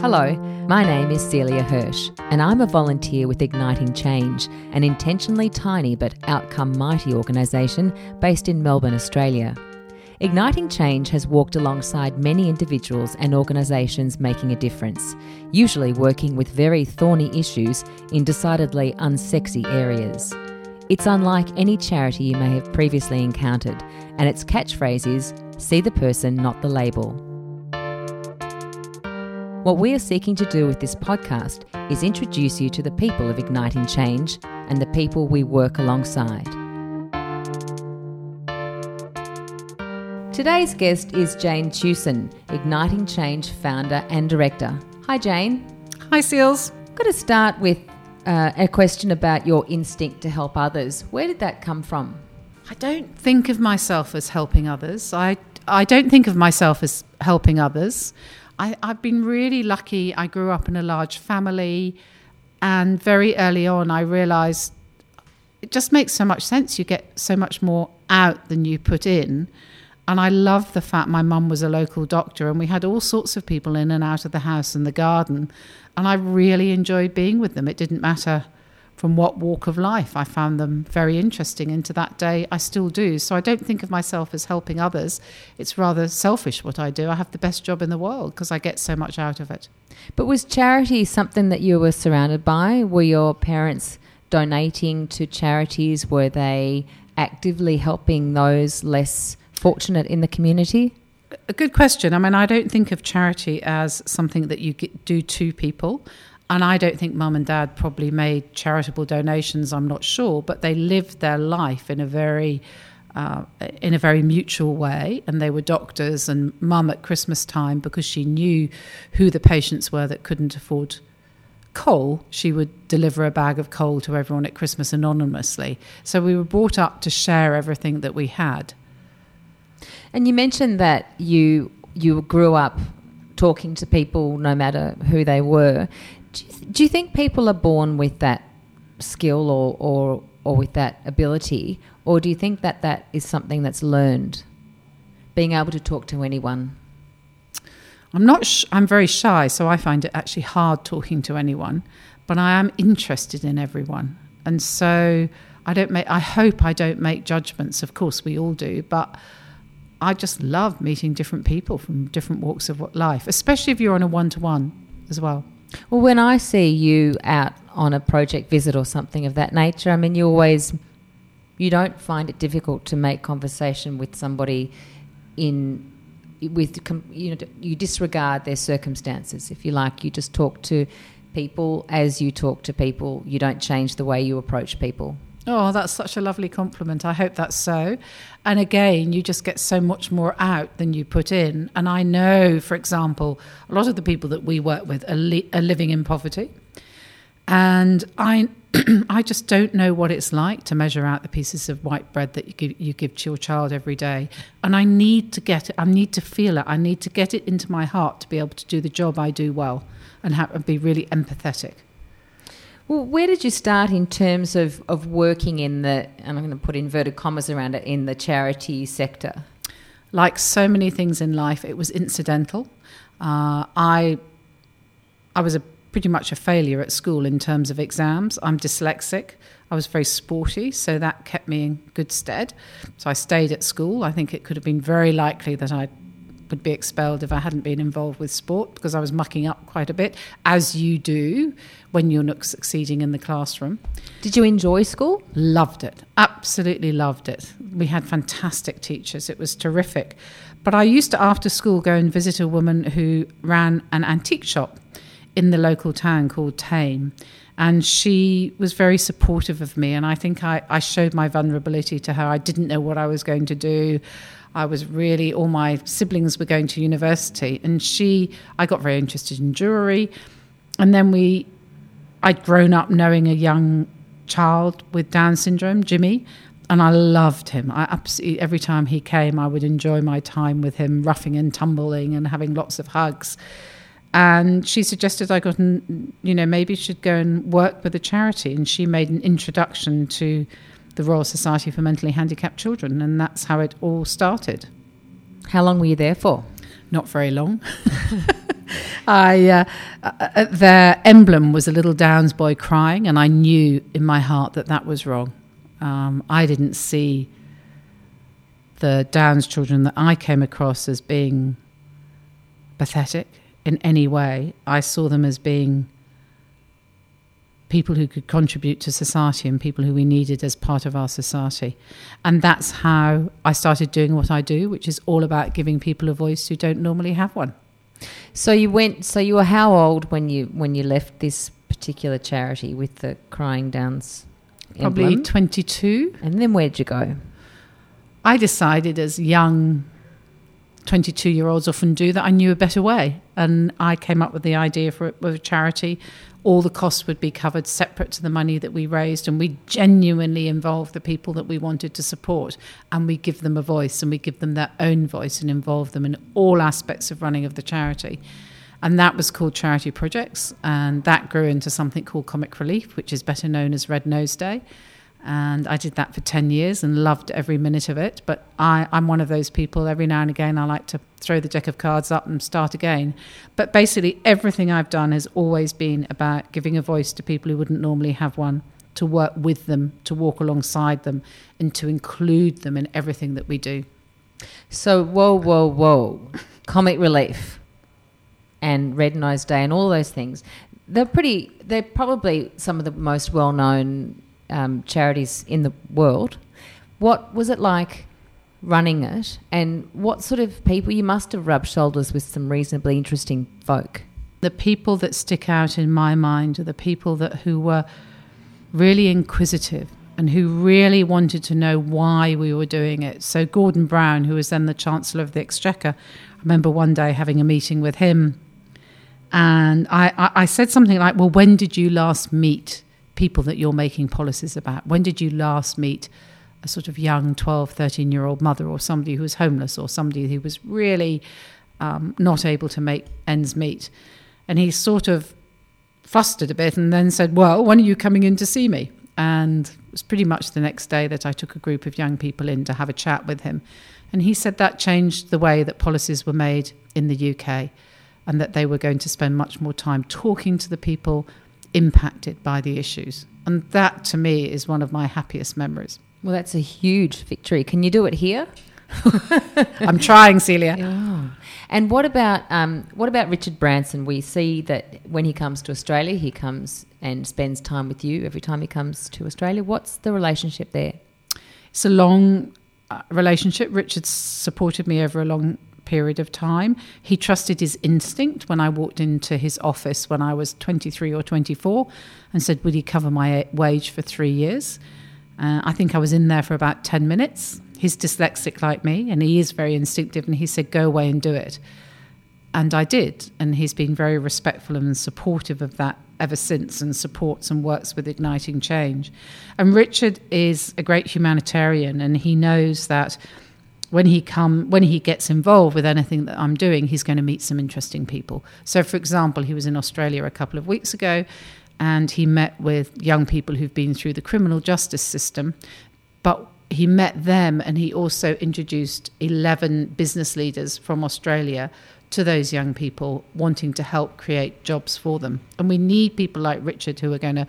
Hello, my name is Celia Hirsch, and I'm a volunteer with Igniting Change, an intentionally tiny but outcome mighty organisation based in Melbourne, Australia. Igniting Change has walked alongside many individuals and organisations making a difference, usually working with very thorny issues in decidedly unsexy areas. It's unlike any charity you may have previously encountered, and its catchphrase is see the person, not the label. What we are seeking to do with this podcast is introduce you to the people of Igniting Change and the people we work alongside. Today's guest is Jane Tewson, Igniting Change founder and director. Hi, Jane. Hi, Seals. I'm going to start with uh, a question about your instinct to help others. Where did that come from? I don't think of myself as helping others. I, I don't think of myself as helping others. I, I've been really lucky. I grew up in a large family, and very early on, I realized it just makes so much sense. You get so much more out than you put in. And I love the fact my mum was a local doctor, and we had all sorts of people in and out of the house and the garden. And I really enjoyed being with them. It didn't matter from what walk of life. I found them very interesting. And to that day, I still do. So I don't think of myself as helping others. It's rather selfish what I do. I have the best job in the world because I get so much out of it. But was charity something that you were surrounded by? Were your parents donating to charities? Were they actively helping those less fortunate in the community? A good question. I mean, I don't think of charity as something that you do to people. And I don't think mum and dad probably made charitable donations, I'm not sure, but they lived their life in a very uh, in a very mutual way. And they were doctors, and mum at Christmas time, because she knew who the patients were that couldn't afford coal, she would deliver a bag of coal to everyone at Christmas anonymously. So we were brought up to share everything that we had. And you mentioned that you you grew up talking to people no matter who they were. Do you, do you think people are born with that skill or, or, or with that ability, or do you think that that is something that's learned? Being able to talk to anyone. I'm not. Sh- I'm very shy, so I find it actually hard talking to anyone. But I am interested in everyone, and so I don't make. I hope I don't make judgments. Of course, we all do, but I just love meeting different people from different walks of life, especially if you're on a one-to-one as well. Well, when I see you out on a project visit or something of that nature, I mean, you always you don't find it difficult to make conversation with somebody in with you know you disregard their circumstances. If you like you just talk to people as you talk to people. You don't change the way you approach people Oh, that's such a lovely compliment. I hope that's so. And again, you just get so much more out than you put in. And I know, for example, a lot of the people that we work with are, li- are living in poverty. And I, I just don't know what it's like to measure out the pieces of white bread that you give, you give to your child every day. And I need to get it, I need to feel it, I need to get it into my heart to be able to do the job I do well and, have, and be really empathetic. Well, where did you start in terms of, of working in the, and I'm going to put inverted commas around it, in the charity sector? Like so many things in life, it was incidental. Uh, I, I was a, pretty much a failure at school in terms of exams. I'm dyslexic. I was very sporty, so that kept me in good stead. So I stayed at school. I think it could have been very likely that I would be expelled if I hadn't been involved with sport because I was mucking up quite a bit, as you do when you're not succeeding in the classroom. Did you enjoy school? Loved it. Absolutely loved it. We had fantastic teachers. It was terrific. But I used to, after school, go and visit a woman who ran an antique shop in the local town called Thame. And she was very supportive of me. And I think I, I showed my vulnerability to her. I didn't know what I was going to do. I was really, all my siblings were going to university. And she, I got very interested in jewelry. And then we, I'd grown up knowing a young child with Down syndrome, Jimmy, and I loved him. I absolutely, every time he came, I would enjoy my time with him, roughing and tumbling and having lots of hugs. And she suggested I got, you know, maybe should go and work with a charity. And she made an introduction to the Royal Society for Mentally Handicapped Children, and that's how it all started. How long were you there for? Not very long. I uh, uh, their emblem was a little Downs boy crying, and I knew in my heart that that was wrong. Um, I didn't see the Downs children that I came across as being pathetic in any way. I saw them as being people who could contribute to society and people who we needed as part of our society. And that's how I started doing what I do, which is all about giving people a voice who don't normally have one. So you went so you were how old when you when you left this particular charity with the crying downs Probably emblem? 22. And then where'd you go? I decided as young 22 year olds often do that I knew a better way. And I came up with the idea for, a charity. All the costs would be covered separate to the money that we raised, and we genuinely involve the people that we wanted to support, and we give them a voice, and we give them their own voice, and involve them in all aspects of running of the charity. And that was called Charity Projects, and that grew into something called Comic Relief, which is better known as Red Nose Day and I did that for 10 years and loved every minute of it. But I, I'm one of those people, every now and again, I like to throw the deck of cards up and start again. But basically, everything I've done has always been about giving a voice to people who wouldn't normally have one, to work with them, to walk alongside them, and to include them in everything that we do. So, whoa, whoa, whoa. Comic Relief and Red Nose Day and all those things. They're pretty, they're probably some of the most well known um, charities in the world. What was it like running it, and what sort of people you must have rubbed shoulders with some reasonably interesting folk? The people that stick out in my mind are the people that who were really inquisitive and who really wanted to know why we were doing it. So Gordon Brown, who was then the Chancellor of the Exchequer, I remember one day having a meeting with him, and I, I, I said something like, "Well, when did you last meet people that you're making policies about. When did you last meet a sort of young 12, 13 year old mother or somebody who was homeless or somebody who was really um, not able to make ends meet? And he sort of flustered a bit and then said, Well, when are you coming in to see me? And it was pretty much the next day that I took a group of young people in to have a chat with him. And he said that changed the way that policies were made in the UK and that they were going to spend much more time talking to the people impacted by the issues. And that to me is one of my happiest memories. Well, that's a huge victory. Can you do it here? I'm trying, Celia. Oh. And what about um, what about Richard Branson? We see that when he comes to Australia, he comes and spends time with you every time he comes to Australia. What's the relationship there? It's a long uh, relationship. Richard supported me over a long period of time. He trusted his instinct when I walked into his office when I was 23 or 24 and said, Would he cover my wage for three years? Uh, I think I was in there for about 10 minutes. He's dyslexic like me, and he is very instinctive, and he said, Go away and do it. And I did. And he's been very respectful and supportive of that ever since and supports and works with Igniting Change. And Richard is a great humanitarian, and he knows that when he come when he gets involved with anything that I'm doing, he's going to meet some interesting people. So, for example, he was in Australia a couple of weeks ago, and he met with young people who've been through the criminal justice system, but he met them and he also introduced 11 business leaders from Australia to those young people wanting to help create jobs for them. And we need people like Richard who are going to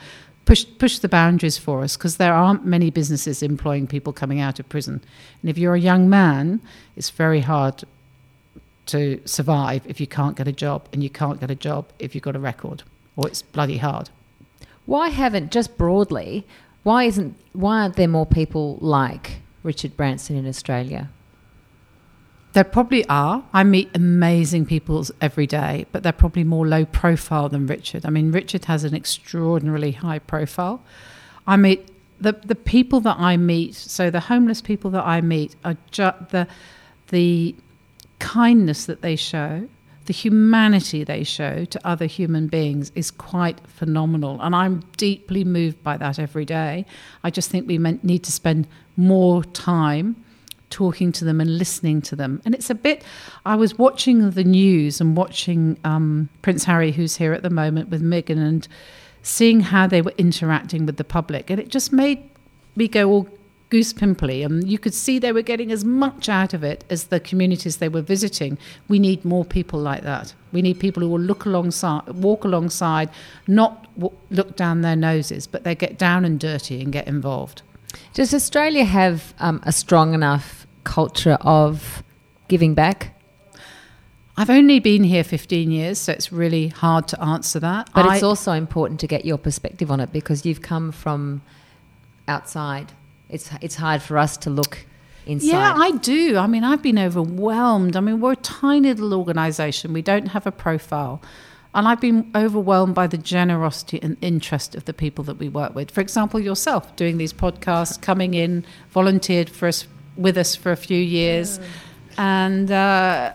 push push the boundaries for us because there aren't many businesses employing people coming out of prison. And if you're a young man, it's very hard to survive if you can't get a job, and you can't get a job if you've got a record, or it's bloody hard. Why haven't just broadly? Why isn't why aren't there more people like Richard Branson in Australia? There probably are. I meet amazing people every day, but they're probably more low profile than Richard. I mean, Richard has an extraordinarily high profile. I meet the the people that I meet. So the homeless people that I meet are ju- the the kindness that they show, the humanity they show to other human beings is quite phenomenal, and I'm deeply moved by that every day. I just think we need to spend more time talking to them and listening to them. And it's a bit, I was watching the news and watching um, Prince Harry, who's here at the moment with Meghan, and seeing how they were interacting with the public. And it just made me go, all goose pimply, and you could see they were getting as much out of it as the communities they were visiting. We need more people like that. We need people who will look alongside, walk alongside, not w- look down their noses, but they get down and dirty and get involved. Does Australia have um, a strong enough culture of giving back? I've only been here 15 years, so it's really hard to answer that. But I- it's also important to get your perspective on it because you've come from outside. It's it's hard for us to look inside. Yeah, I do. I mean, I've been overwhelmed. I mean, we're a tiny little organisation. We don't have a profile. And I've been overwhelmed by the generosity and interest of the people that we work with. For example, yourself doing these podcasts, coming in, volunteered for us with us for a few years, and uh,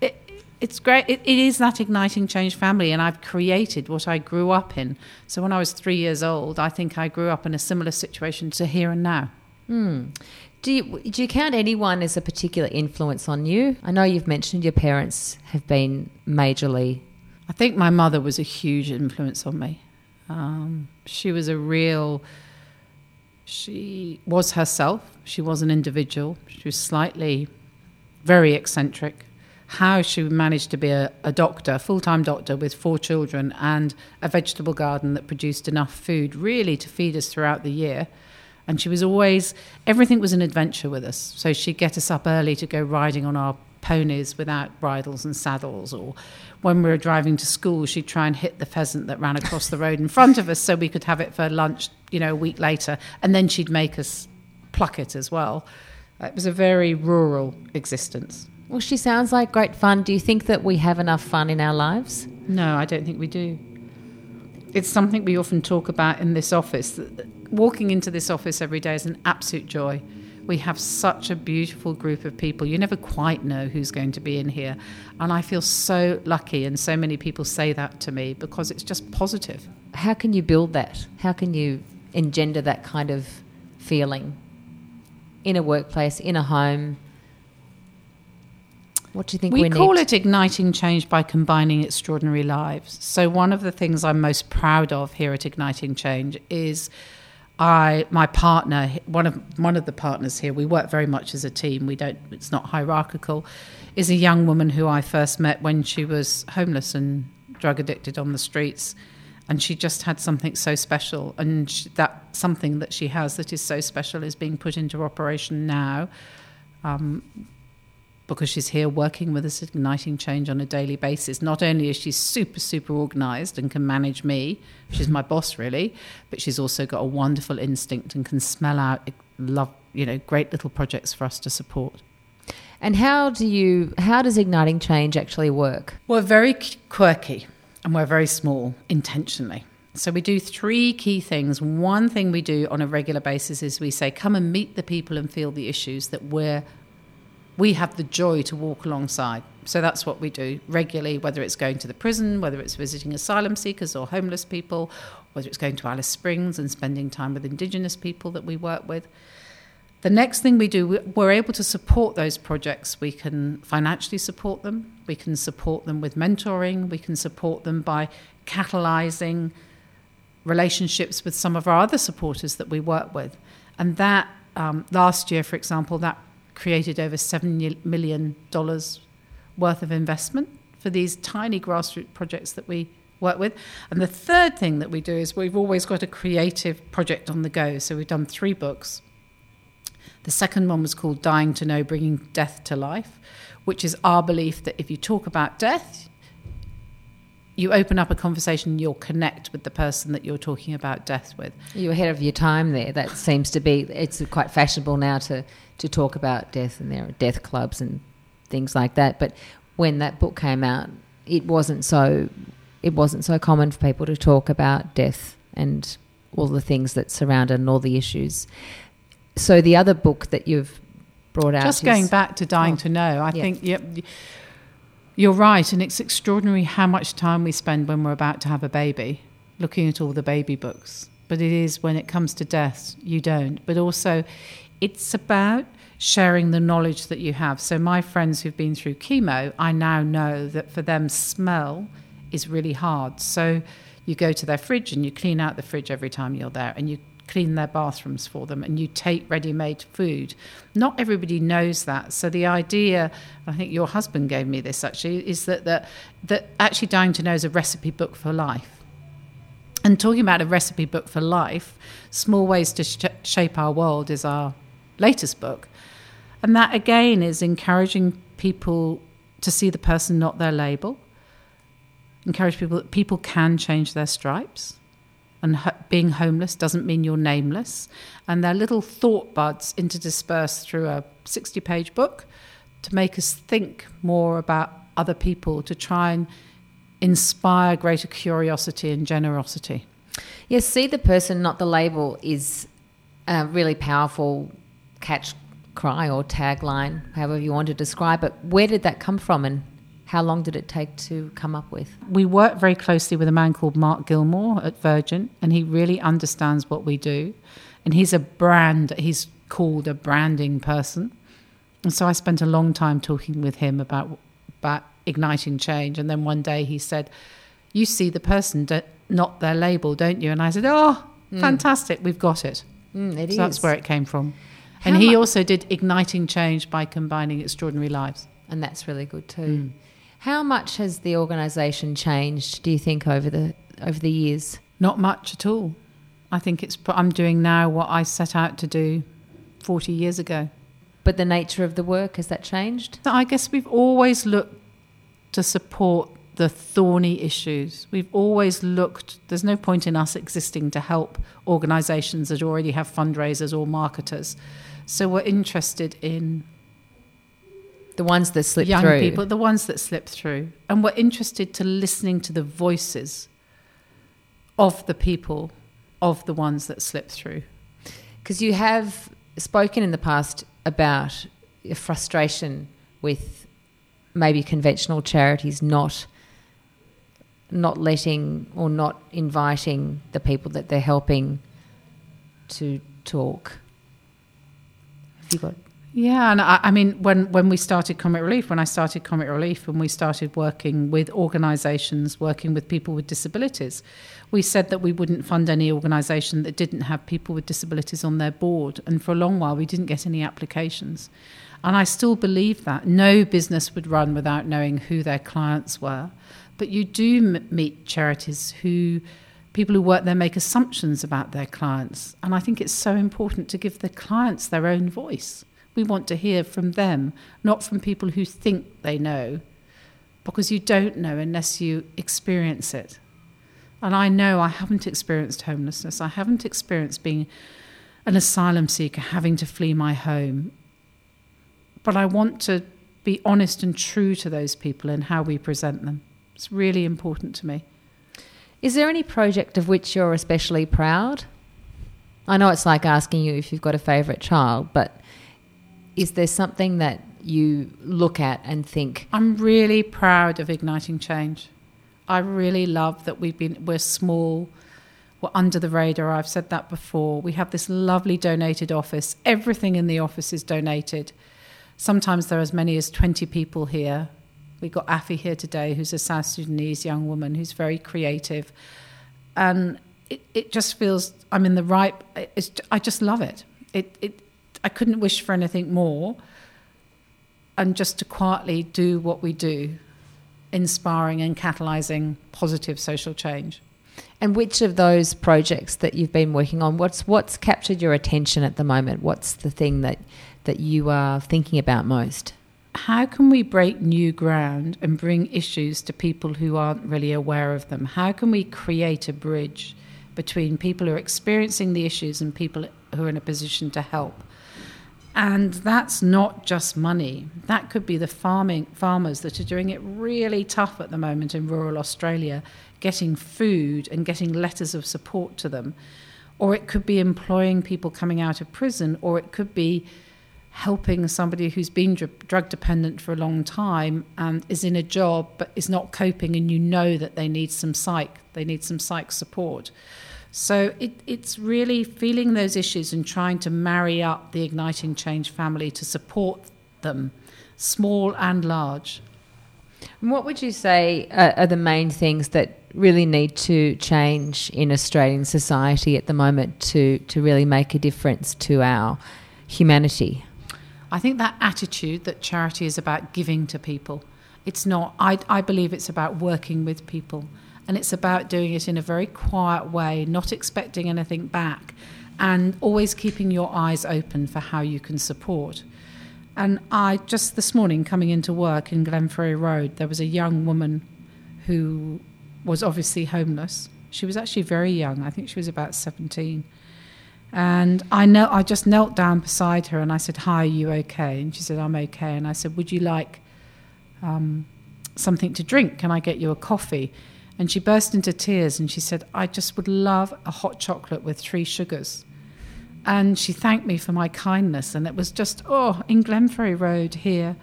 it, it's great. It, it is that igniting change family, and I've created what I grew up in. So when I was three years old, I think I grew up in a similar situation to here and now. Do you, do you count anyone as a particular influence on you? I know you've mentioned your parents have been majorly. I think my mother was a huge influence on me. Um, she was a real. She was herself. She was an individual. She was slightly, very eccentric. How she managed to be a, a doctor, full time doctor with four children and a vegetable garden that produced enough food really to feed us throughout the year. And she was always, everything was an adventure with us. So she'd get us up early to go riding on our ponies without bridles and saddles. Or when we were driving to school, she'd try and hit the pheasant that ran across the road in front of us so we could have it for lunch, you know, a week later. And then she'd make us pluck it as well. It was a very rural existence. Well, she sounds like great fun. Do you think that we have enough fun in our lives? No, I don't think we do. It's something we often talk about in this office. Walking into this office every day is an absolute joy. We have such a beautiful group of people. You never quite know who's going to be in here. And I feel so lucky, and so many people say that to me because it's just positive. How can you build that? How can you engender that kind of feeling in a workplace, in a home? What do you think we, We call it igniting change by combining extraordinary lives. So one of the things I'm most proud of here at Igniting Change is I my partner one of one of the partners here we work very much as a team. We don't it's not hierarchical is a young woman who I first met when she was homeless and drug addicted on the streets. And she just had something so special. And she, that something that she has that is so special is being put into operation now. Um, because she's here working with us, igniting change on a daily basis. Not only is she super, super organized and can manage me, she's my boss really, but she's also got a wonderful instinct and can smell out love, you know, great little projects for us to support. And how do you? How does igniting change actually work? We're very quirky and we're very small intentionally. So we do three key things. One thing we do on a regular basis is we say, come and meet the people and feel the issues that we're we have the joy to walk alongside. So that's what we do regularly, whether it's going to the prison, whether it's visiting asylum seekers or homeless people, whether it's going to Alice Springs and spending time with Indigenous people that we work with. The next thing we do, we're able to support those projects. We can financially support them, we can support them with mentoring, we can support them by catalyzing relationships with some of our other supporters that we work with. And that, um, last year, for example, that created over $7 million worth of investment for these tiny grassroots projects that we work with. And the third thing that we do is we've always got a creative project on the go. So we've done three books. The second one was called Dying to Know Bringing Death to Life, which is our belief that if you talk about death, you open up a conversation, you'll connect with the person that you're talking about death with. You're ahead of your time there. That seems to be. It's quite fashionable now to to talk about death, and there are death clubs and things like that. But when that book came out, it wasn't so. It wasn't so common for people to talk about death and all the things that surround it and all the issues. So the other book that you've brought out, Just is- going back to Dying Oh, to Know, I yeah. think yep, you're right, and it's extraordinary how much time we spend when we're about to have a baby, looking at all the baby books. But it is when it comes to death, you don't. But also, it's about sharing the knowledge that you have. So my friends who've been through chemo, I now know that for them, smell is really hard. So you go to their fridge and you clean out the fridge every time you're there, and you clean their bathrooms for them and you take ready made food. Not everybody knows that. So the idea, I think your husband gave me this actually, is that, that, that actually Dying to Know is a recipe book for life. And talking about a recipe book for life, Small Ways to Sh- Shape Our World is our latest book. And that again is encouraging people to see the person, not their label. Encourage people that people can change their stripes and ho- being homeless doesn't mean you're nameless. And they're little thought buds interdispersed through a 60 page book to make us think more about other people, to try and inspire greater curiosity and generosity. Yes, see the person, not the label, is a really powerful catch cry or tagline, however you want to describe it. Where did that come from and how long did it take to come up with? We work very closely with a man called Mark Gilmore at Virgin, and he really understands what we do. And he's a brand, he's called a branding person. And so I spent a long time talking with him about, about igniting change. And then one day he said, You see the person, not their label, don't you? And I said, Oh, mm. fantastic, we've got it. Mm, it so is. that's where it came from. How and he mu- also did igniting change by combining extraordinary lives. And that's really good too. Mm. How much has the organisation changed? Do you think over the over the years? Not much at all. I think it's I'm doing now what I set out to do 40 years ago. But the nature of the work has that changed? I guess we've always looked to support the thorny issues. We've always looked, there's no point in us existing to help organisations that already have fundraisers or marketers. So we're interested in the ones that slip young through. people, the ones that slip through, and we're interested to listening to the voices of the people, of the ones that slip through. Because you have spoken in the past about your frustration with maybe conventional charities not not letting or not inviting the people that they're helping to talk. You got yeah, and I, I, mean, when, when we started Comic Relief, when I started Comic Relief, when we started working with organisations, working with people with disabilities, we said that we wouldn't fund any organisation that didn't have people with disabilities on their board. And for a long while, we didn't get any applications. And I still believe that. No business would run without knowing who their clients were. But you do m- meet charities who people who work there make assumptions about their clients. And I think it's so important to give the clients their own voice. We want to hear from them, not from people who think they know, because you don't know unless you experience it. And I know I haven't experienced homelessness. I haven't experienced being an asylum seeker, having to flee my home. But I want to be honest and true to those people and how we present them. It's really important to me. Is there any project of which you're especially proud? I know it's like asking you if you've got a favourite child, but is there something that you look at and think? I'm really proud of igniting change. I really love that we've been we're small, we're under the radar. I've said that before. We have this lovely donated office. Everything in the office is donated. Sometimes there are as many as 20 people here. We got Afi here today, who's a South Sudanese young woman who's very creative, and it, it just feels I'm in the right. I just love it. It it I couldn't wish for anything more. And just to quietly do what we do, inspiring and catalyzing positive social change. And which of those projects that you've been working on, what's what's captured your attention at the moment? What's the thing that that you are thinking about most? How can we break new ground and bring issues to people who aren't really aware of them? How can we create a bridge between people who are experiencing the issues and people who are in a position to help? And that's not just money. That could be the farming farmers that are doing it really tough at the moment in rural Australia, getting food and getting letters of support to them. Or it could be employing people coming out of prison, or it could be helping somebody who's been drug dependent for a long time and is in a job but is not coping, and you know that they need some psych, they need some psych support. So it, it's really feeling those issues and trying to marry up the Igniting Change family to support them, small and large. and What would you say are, are the main things that really need to change in Australian society at the moment to, to really make a difference to our humanity? I think that attitude that charity is about giving to people. It's not, I, I believe it's about working with people. And it's about doing it in a very quiet way, not expecting anything back, and always keeping your eyes open for how you can support. And I just this morning coming into work in Glenferrie Road, there was a young woman who was obviously homeless. She was actually very young. I think she was about 17. And I know I just knelt down beside her and I said, "Hi, are you okay?" And she said, "I'm okay." And I said, "Would you like um, something to drink? Can I get you a coffee?" And she burst into tears and she said, "I just would love a hot chocolate with three sugars." And she thanked me for my kindness, and it was just oh, in Glenferrie Road here,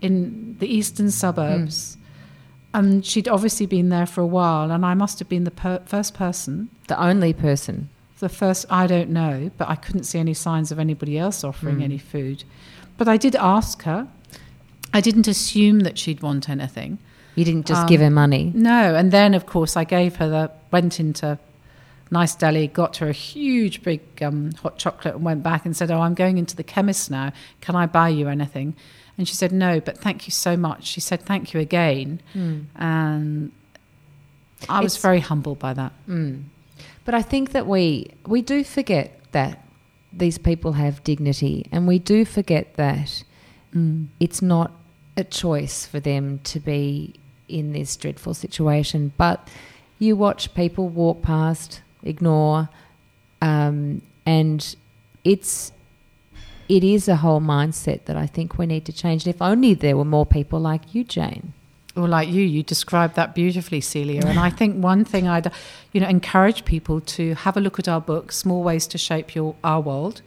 in the eastern suburbs. And she'd obviously been there for a while, and I must have been the per- first person The only person. The first I don't know, but I couldn't see any signs of anybody else offering any food. But I did ask her. I didn't assume that she'd want anything. You didn't just Um, give her money. No, and then of course I gave her the went into Nice Deli, got her a huge big um, hot chocolate, and went back and said, "Oh, I'm going into the chemist now. Can I buy you anything?" And she said, "No, but thank you so much." She said, "Thank you again," and I was very humbled by that. Mm. But I think that we we do forget that these people have dignity, and we do forget that Mm. it's not a choice for them to be in this dreadful situation. But you watch people walk past, ignore, um, and it's it is a whole mindset that I think we need to change. And if only there were more people like you, Jane. Or like you, you described that beautifully, Celia. And I think one thing I'd, you know, encourage people to have a look at our book, Small Ways to Shape Your Our World.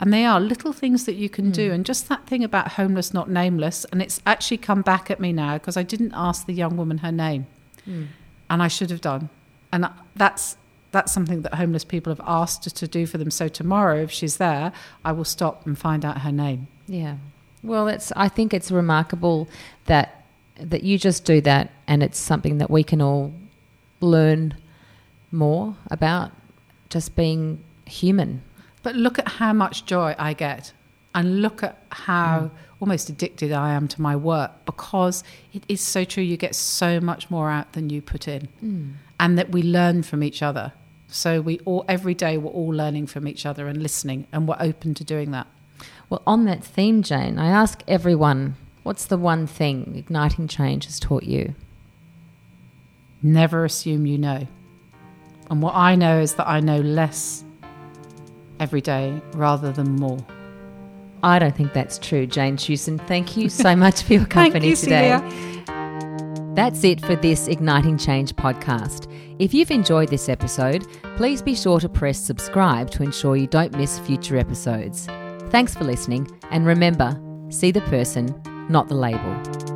And they are little things that you can do. Mm. And just that thing about homeless, not nameless. And it's actually come back at me now because I didn't ask the young woman her name. Mm. And I should have done. And that's that's something that homeless people have asked her to do for them. So tomorrow, if she's there, I will stop and find out her name. Yeah. Well, it's. I think it's remarkable that that you just do that, and it's something that we can all learn more about. Just being human. But look at how much joy I get, and look at how mm. almost addicted I am to my work because it is so true. You get so much more out than you put in, mm. and that we learn from each other. So we all every day we're all learning from each other and listening, and we're open to doing that. Well, on that theme, Jane, I ask everyone, what's the one thing igniting change has taught you? Never assume you know. And what I know is that I know less every day rather than more. I don't think that's true, Jane Tewson. Thank you so much for your Thank company you, today. Celia. That's it for this Igniting Change podcast. If you've enjoyed this episode, please be sure to press subscribe to ensure you don't miss future episodes. Thanks for listening, and remember see the person, not the label.